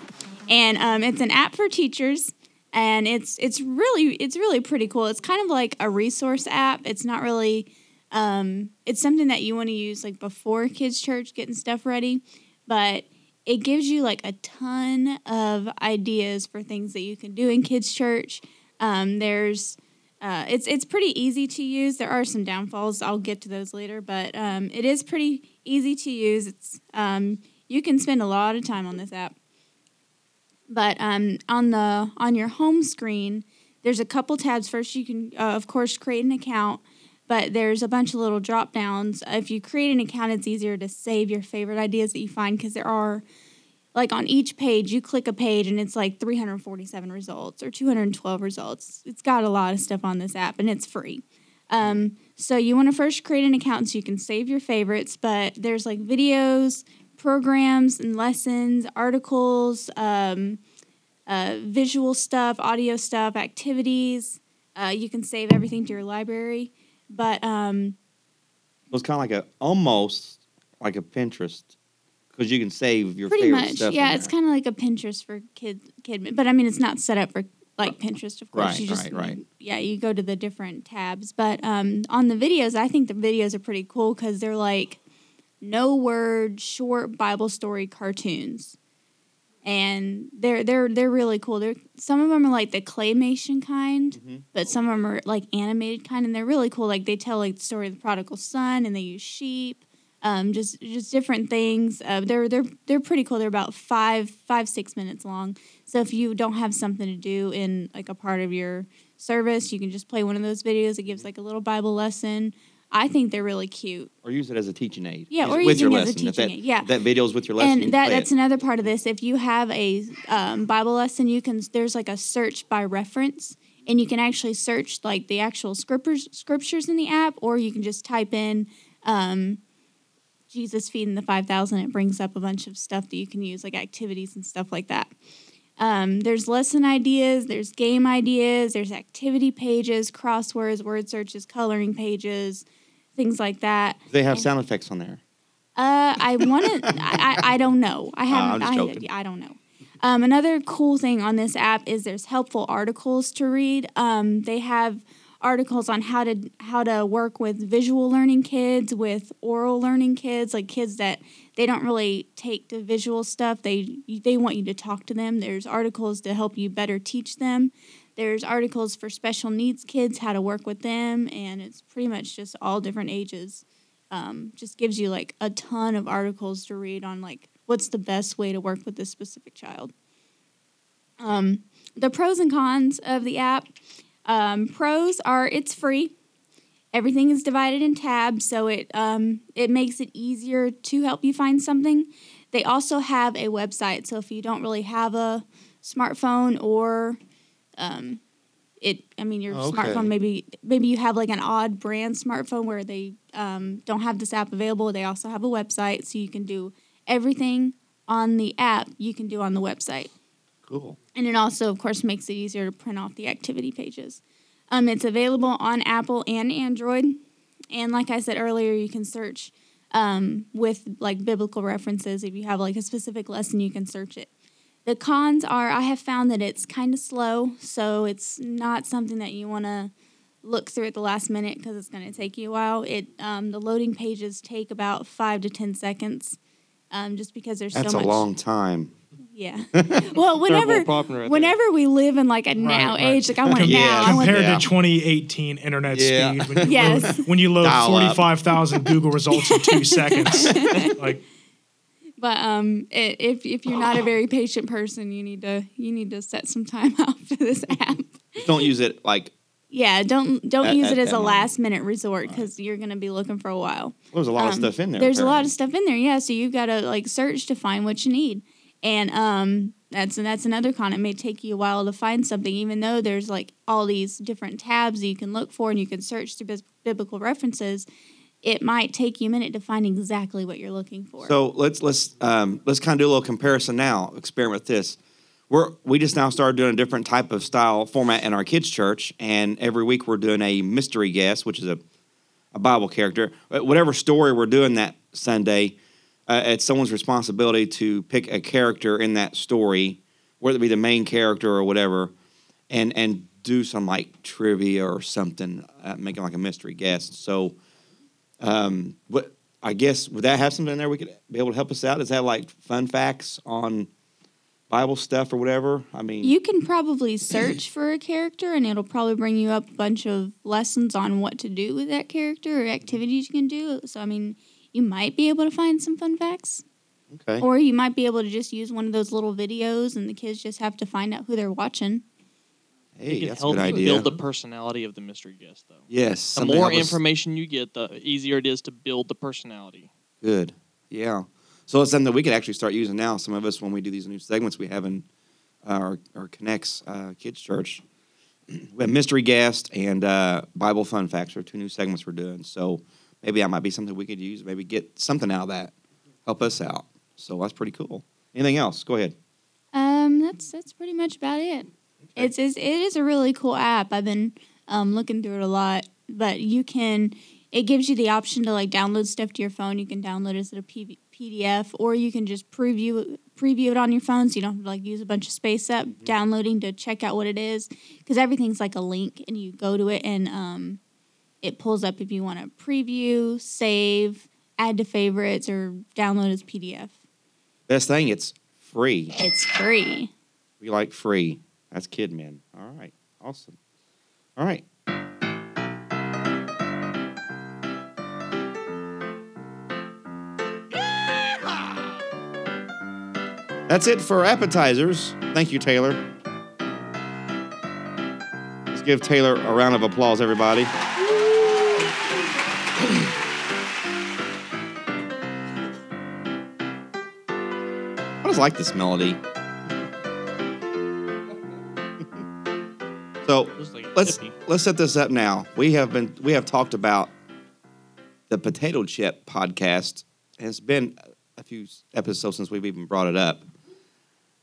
and um, it's an app for teachers. And it's it's really it's really pretty cool. It's kind of like a resource app. It's not really um, it's something that you want to use like before kids church getting stuff ready, but it gives you like a ton of ideas for things that you can do in kids church. Um, there's uh, it's it's pretty easy to use. There are some downfalls. I'll get to those later, but um, it is pretty easy to use. It's um, you can spend a lot of time on this app. But um, on the on your home screen, there's a couple tabs. First, you can uh, of course create an account, but there's a bunch of little drop downs. If you create an account, it's easier to save your favorite ideas that you find because there are like on each page you click a page and it's like 347 results or 212 results it's got a lot of stuff on this app and it's free um, so you want to first create an account so you can save your favorites but there's like videos programs and lessons articles um, uh, visual stuff audio stuff activities. Uh, you can save everything to your library. But um, It was kind of like a almost like a Pinterest because you can save your pretty favorite much. stuff. yeah it's kind of like a pinterest for kid kid but i mean it's not set up for like pinterest of course. Right, you just right, right. yeah you go to the different tabs. But um on the videos i think the videos are pretty cool because they're like no word short bible story cartoons and they're they're they're really cool they're some of them are like the claymation kind Mm-hmm. but some of them are like animated kind and they're really cool like they tell like the story of the prodigal son and they use sheep um, just just different things. Uh, they're they're they're pretty cool. They're about five five six minutes long. So if you don't have something to do in like a part of your service, you can just play one of those videos. It gives like a little Bible lesson. I think they're really cute. Or use it as a teaching aid. Yeah, Use or it with using your it as a lesson. Teaching that, aid, yeah. that video's with your lesson. you and that that's it. another part of this. If you have a um, Bible lesson, you can there's like a search by reference, and you can actually search like the actual scriptures scriptures in the app, or you can just type in um, Jesus feeding the five thousand. It brings up a bunch of stuff that you can use, like activities and stuff like that. Um, there's lesson ideas, there's game ideas, there's activity pages, crosswords, word searches, coloring pages, things like that. They have sound effects on there. Uh, I want to. I, I don't know. I haven't. just I. I don't know. Um, another cool thing on this app is there's helpful articles to read. Um, they have articles on how to how to work with visual learning kids, with oral learning kids, like kids that they don't really take to visual stuff. They they want you to talk to them. There's articles to help you better teach them. There's articles for special needs kids, how to work with them, and it's pretty much just all different ages um, just gives you like a ton of articles to read on like what's the best way to work with this specific child. Um, the pros and cons of the app. Um, pros are it's free. Everything is divided in tabs, so it um, it makes it easier to help you find something. They also have a website, so if you don't really have a smartphone or um, it, I mean, your Okay. smartphone maybe maybe you have like an odd brand smartphone where they um, don't have this app available. They also have a website, so you can do everything on the app you can do on the website. Cool. And it also, of course, makes it easier to print off the activity pages. Um, it's available on Apple and Android. And like I said earlier, you can search um, with like biblical references. If you have like a specific lesson, you can search it. The cons are I have found that it's kind of slow, so it's not something that you want to look through at the last minute because it's going to take you a while. It um, the loading pages take about five to ten seconds, um, just because there's That's so much. a long time. Yeah. (laughs) Well, whenever problem right there. whenever we live in like a now right. age, like I want it Yeah. now. I Compared Yeah. to 2018 internet Yeah. speed, when you (laughs) Yes. load, when you load 45,000 Google results in two (laughs) seconds, like But um, i if if you're not a very patient person, you need to you need to set some time (laughs) out for this (laughs) app. Don't use it like Yeah, don't don't At- use it as a moment. last minute resort because you're gonna be looking for a while. there's a lot of Um, stuff in there. There's a lot of stuff in there, yeah. So you've got to like search to find what you need, and um, that's that's another con. It may take you a while to find something, even though there's like all these different tabs that you can look for and you can search through bis- biblical references. It might take you a minute to find exactly what you're looking for. So let's let's um, let's kind of do a little comparison now. Experiment with this. We're we just now started doing a different type of style format in our kids' church, and every week we're doing a mystery guest, which is a a Bible character. Uh, Whatever story we're doing that Sunday, uh, it's someone's responsibility to pick a character in that story, whether it be the main character or whatever, and and do some like trivia or something, uh, making like a mystery guest. So, um, what I guess would that have something in there we could be able to help us out? Is that like fun facts on Bible stuff or whatever? I mean, you can probably search for a character, and it'll probably bring you up a bunch of lessons on what to do with that character or activities you can do. So I mean, you might be able to find some fun facts. okay. Or you might be able to just use one of those little videos and the kids just have to find out who they're watching. Hey, it can that's a help good you idea. build the personality of the mystery guest, though. yes. The something more help us- information you get, the easier it is to build the personality. Good. Yeah. So it's something that we could actually start using now. Some of us, when we do these new segments we have in our, our Connects uh, Kids Church, (clears throat) we have mystery guest and uh, Bible fun facts are two new segments we're doing. So maybe that might be something we could use. Maybe get something out of that. Help us out. So that's pretty cool. Anything else? Go ahead. Um, that's that's pretty much about it. It's, it's it is a really cool app. I've been um, looking through it a lot, but you can it gives you the option to like download stuff to your phone. You can download it as a PDF, or you can just preview preview it on your phone, so you don't have to like use a bunch of space up downloading to check out what it is. Because everything's like a link, and you go to it, and um, it pulls up if you want to preview, save, add to favorites, or download as PDF. Best thing, it's free. It's free. We like free. That's Kidmin. All right. Awesome. All right. That's it for appetizers. Thank you, Taylor. Let's give Taylor a round of applause, everybody. I just like this melody. So like let's hippie. let's set this up now. We have been we have talked about the potato chip podcast, it's been a few episodes since we've even brought it up.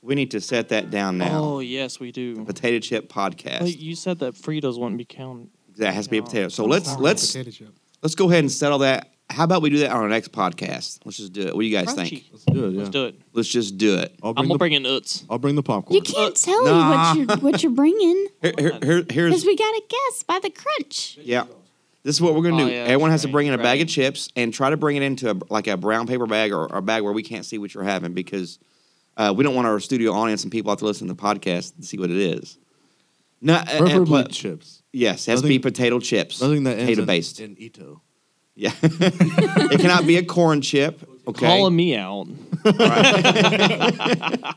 We need to set that down now. Oh yes, we do. Potato chip podcast. But you said that Fritos wouldn't be counted. that has to be a potato. So let's let's let's go ahead and settle that. How about we do that on our next podcast? Let's just do it. What do you guys think? Let's do it. Yeah. Let's do it. Let's just do it. I'll I'm bring gonna the bring in Utz. I'll bring the popcorn. You can't tell Nah. me what you're what you're bringing (laughs) Here, here, here- here's because we gotta guess by the crunch. Yeah. This is what we're gonna Oh, do. yeah, Everyone has that's to bring in a right, bag right. of chips and try to bring it into a, like a brown paper bag or, or a bag where we can't see what you're having because uh, we don't want our studio audience and people out to listen to the podcast to see what it is. No, uh, uh, Preferably but- chips. yes, it has to be Nothing- potato chips. Nothing that ends potato in, based. in ito. Yeah, (laughs) it cannot be a corn chip. Okay. Calling me out. (laughs)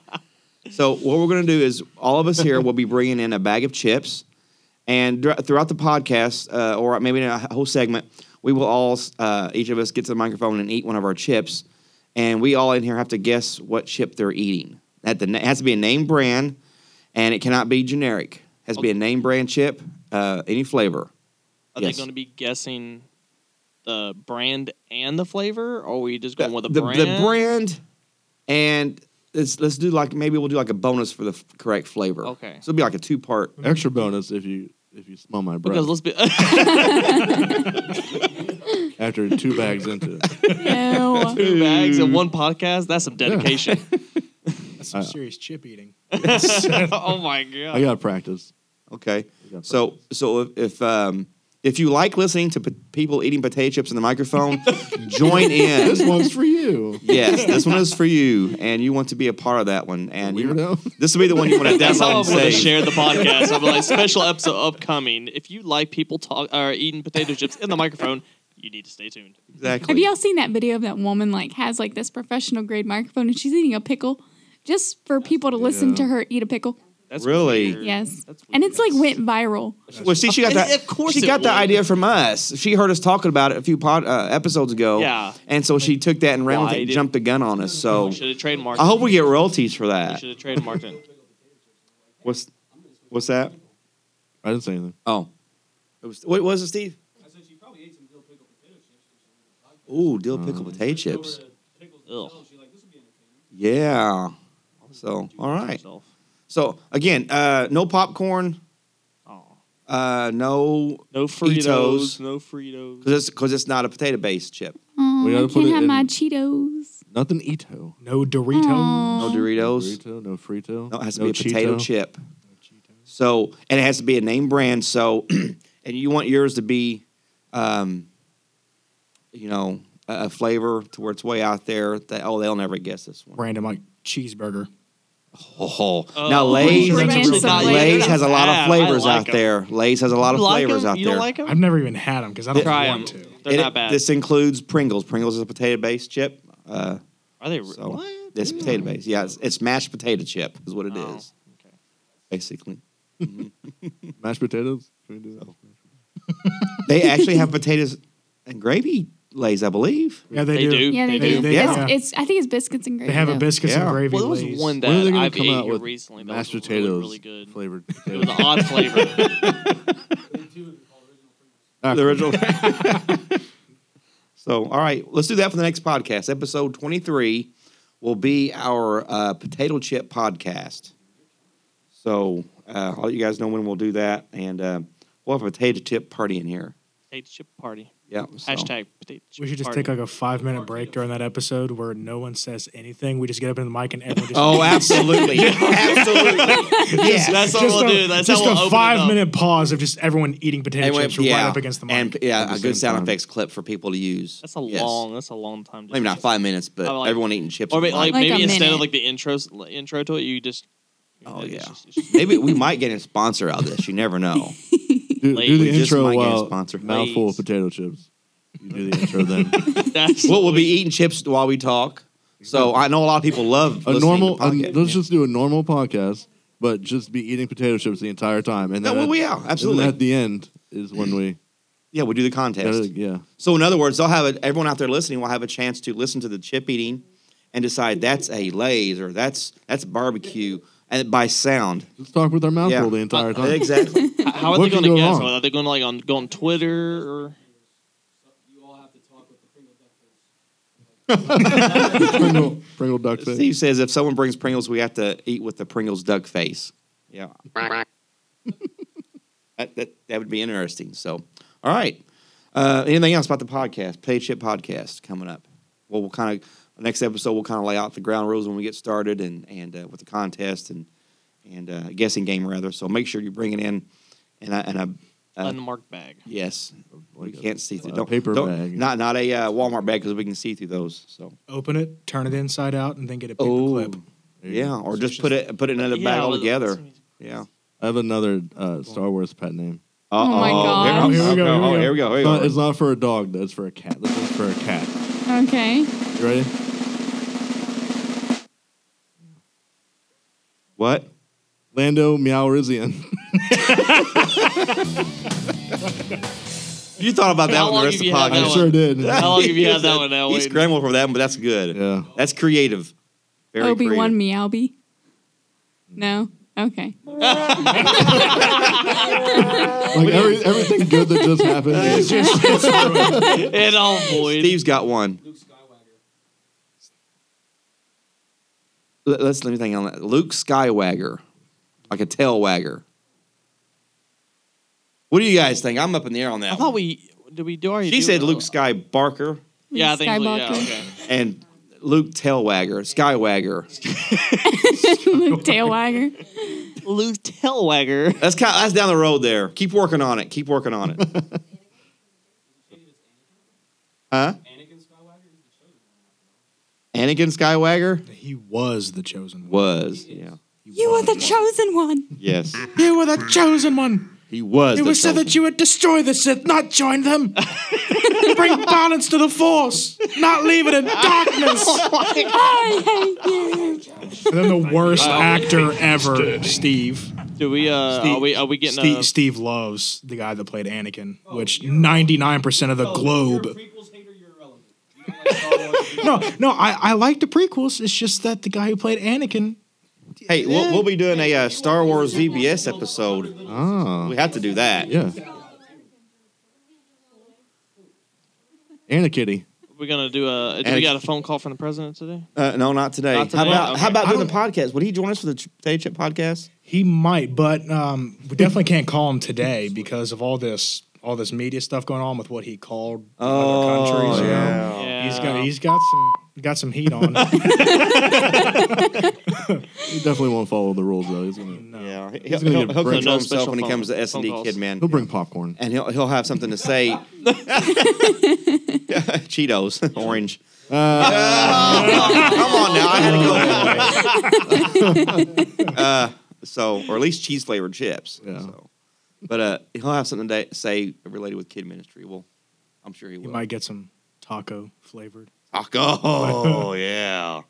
So what we're going to do is all of us here will be bringing in a bag of chips, and dr- throughout the podcast, uh, or maybe in a whole segment, we will all uh, each of us get to the microphone and eat one of our chips, and we all in here have to guess what chip they're eating. That the, it has to be a name brand, and it cannot be generic. It has to be a name brand chip, uh, any flavor. Are Yes. they going to be guessing the brand and the flavor, or are we just going with the, the, brand? the brand, and let's let's do like maybe we'll do like a bonus for the f- correct flavor. Okay. so it'll be like a two part. Extra bonus if you if you smell my breath Because let's be. (laughs) after two bags into. it. Ew. Two bags and one podcast. That's some dedication. (laughs) That's some Uh, serious chip eating. (laughs) oh my god. I got to practice. Okay. I got So practice. so if if, um, if you like listening to p- people eating potato chips in the microphone, (laughs) join in. this one's for you. yes, this one is for you, and you want to be a part of that one. And you, Weirdo. (laughs) this will be the one you (laughs) want to That's download I'm and going to save. share the podcast. I'm like special episode upcoming. If you like people talk or eating potato chips in the microphone, you need to stay tuned. Exactly. Have y'all seen that video of that woman like has like this professional grade microphone and she's eating a pickle just for people to listen Yeah. to her eat a pickle? That's Really? weird. Yes. That's And it's like went viral. Well, see, she got that. of course she got the would. idea from us. She heard us talking about it a few pod, uh, episodes ago. Yeah. And so she took that and ran with it and jumped the gun on us. So should have trademarked. I hope we get royalties for We that. should have trademarked it. What's what's that? I didn't say anything. Oh, it was. What was it, Steve? I said she probably ate some dill pickle potato chips. Ooh, dill pickle potato chips. Pickles Ugh. themselves. She's like, this would be entertaining. Yeah. So all right. Yourself. So again, uh, no popcorn, Oh. uh, no No Fritos. Etos. No Fritos. because it's because it's not a potato based chip. Oh, We I gotta put can't it have in- my Cheetos. Nothing ito. No Dorito. No Doritos. Burrito, no frito. No, it has to no be a potato Cheeto. chip. So and it has to be a name brand. So (clears throat) and you want yours to be, um, you know, a, a flavor to where it's way out there that oh they'll never guess this one. Random like cheeseburger. Oh, Oh, now I'm Lay's, Lay's Lay's has a lot of flavors like out 'em. there. Lay's has a lot of You like flavors 'em? out You there. don't like them? I've never even had them because I don't Try want them. to. They're It- not bad. This includes Pringles. Pringles is a potato based chip. Uh, Are they? re- so what? it's potato based. Yeah, it's, it's mashed potato chip is what it is, Oh, okay. basically. (laughs) Mashed potatoes. Can we do that? They actually have potatoes and gravy lays, I believe. Yeah, they, They do. do. Yeah, they, They do. do. Yeah. It's, it's I think it's biscuits and gravy. They have a though. biscuits Yeah. and gravy. Well, there was Lay's. one that they gonna I've come ate out with recently. That mashed potatoes really, really good. flavored It was an odd flavor. (laughs) The original. (laughs) so, all right, let's do that for the next podcast. Episode 23 will be our uh, potato chip podcast. So, uh, I'll let you guys know when we'll do that. And uh, we'll have a potato chip party in here. Potato chip party. Yeah. so- Hashtag potato chip We should just party. take like a five minute break during that episode where no one says anything. We just get up in the mic and everyone just. Oh, absolutely. (laughs) absolutely. Yes. That's what just we'll a, do. That's just how we'll a open it five up. minute pause of just everyone eating potato And we- chips right up against the mic. And yeah, a good sound time. effects clip for people to use. That's a Yes. long. That's a long time. To Maybe not five minutes, but like- everyone eating chips. Or with maybe, like. Like a maybe instead minute. of like the intros, intro to it, you just. Oh yeah, just- just- maybe we might get a sponsor out of this. You never know. (laughs) Do, Lays. do the We just intro might get a while sponsor. mouthful Lays. of potato chips. You do the (laughs) intro then. That's well, we'll be eating chips while we talk. So I know a lot of people love a normal. To a- let's just do a normal podcast, but just be eating potato chips the entire time, and No, then well, at, we are and absolutely. then at the end is when we (clears throat) Yeah, we'll do the contest. Yeah. So in other words, they'll have a, everyone out there listening will have a chance to listen to the chip eating and decide that's a Lay's or that's that's barbecue and by sound. Let's talk with our mouth Yeah. full the entire time. Exactly. (laughs) How are What they could going to go guess? wrong? Are they going to like on go on Twitter or? You all have to talk with the Pringle duck face. Pringle, Pringle duck face. Steve says if someone brings Pringles, we have to eat with the Pringles duck face. Yeah. (laughs) that, that that would be interesting. So, all right. Uh, anything else about the podcast? Play Chip podcast coming up. Well, we'll kind of next episode we'll kind of lay out the ground rules when we get started and and uh, with the contest and and uh, guessing game rather. So make sure you bring it in and a, and a uh, Unmarked bag. yes. We can't see through. a Don't, paper don't- bag. Not not a uh, Walmart bag because we can see through those. So. Open it, turn it inside out, and then get a paper Oh, clip. yeah, or just put it put it in another Yeah, bag well, altogether. Yeah. I have another uh, Star Wars pet name. Oh my god! Oh. Here, Here we go, okay. here we Oh, go. here we go. It's not, it's not for a dog, though. It's for a cat. This one's for a cat. Okay. You ready? What? Lando Meowrizian. You thought about that How one the rest have of the you had I that podcast. sure did. How long have you had that one now? He Wade? scrambled for that one, but that's good. Yeah. That's creative. Very Obi Wan creative. Meowby. No. Okay. (laughs) Like every, everything good that just happened. It's just, (laughs) it's ruined. It all void. Steve's got one. Luke Skywalker. Let- Let's let me think on that. Luke Skywagger, like a tail wagger. What do you guys think? I'm up in the air on that. I thought we did we do already. she do said? Luke uh, Sky Barker Yeah, I think so, yeah, okay. and Luke Tailwagger, Skywagger. (laughs) Luke Tailwagger. Luke Tailwagger. That's kind. that's down the road there. Keep working on it. Keep working on it. (laughs) huh? Anakin Skywalker is the chosen one. Anakin Skywagger he was the chosen one. was. Yeah. You were the chosen one. Yes. (laughs) You were the chosen one. He was. It the was said chosen- that you would destroy the Sith, not join them. (laughs) Bring balance to the Force, not leave it in darkness. (laughs) I hate you. and then the worst actor ever, Steve. Do we? Uh, Steve, are we? Are we getting? Steve, uh, Steve loves the guy that played Anakin, which 99% of the Oh, globe. You're a prequels hater, you're irrelevant. You don't like Star Wars. (laughs) No, no, I, I like the prequels. It's just that the guy who played Anakin. Hey, we'll, we'll be doing a uh, Star Wars VBS episode. Oh. We have to do that. Yeah. And a kitty. We're gonna do a. Do Anakin- we got a phone call from the president today? Uh, no, not today. Not How about Okay. how about doing the podcast? Would he join us for the Ch- Potato Chip podcast? He might, but um, we definitely can't call him today because of all this all this media stuff going on with what he called other countries. you know? yeah. Yeah. He's got he's got some got some heat on. (laughs) (laughs) He definitely won't follow the rules, though. He's gonna, Yeah, he'll, gonna he'll, get he'll control No himself when he comes to S and D Kid. Man, he'll bring popcorn. and he'll he'll have something to say. (laughs) Cheetos, orange. Uh, Come on now, I had to go. that uh, so, or at least cheese flavored chips. Yeah. So, but uh, he'll have something to say related with kid ministry. Well, I'm sure he he will. might get some taco flavored. Taco. Oh (laughs) yeah.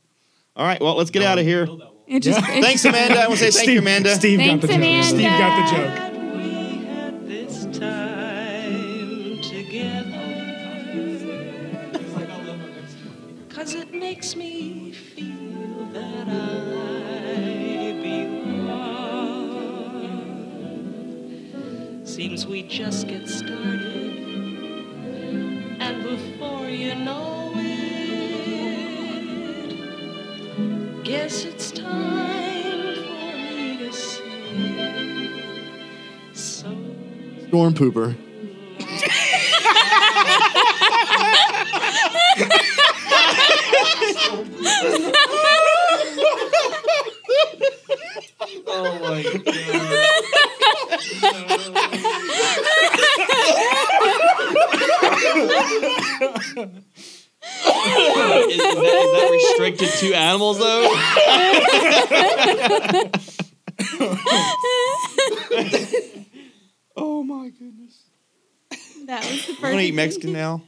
All right. Well, let's get out of here. It just. it- (laughs) Thanks, Amanda. I want to say thank you, Amanda. Steve Thanks, got the joke. Steve got the joke. this time together. Cause it makes me feel that I belong. We just get started. And before you know it, guess it's time for me to say. So Storm pooper. (laughs) (laughs) (laughs) Oh is, is that, is that restricted to animals though? (laughs) Oh my goodness. That was the You want to eat. Mexican now?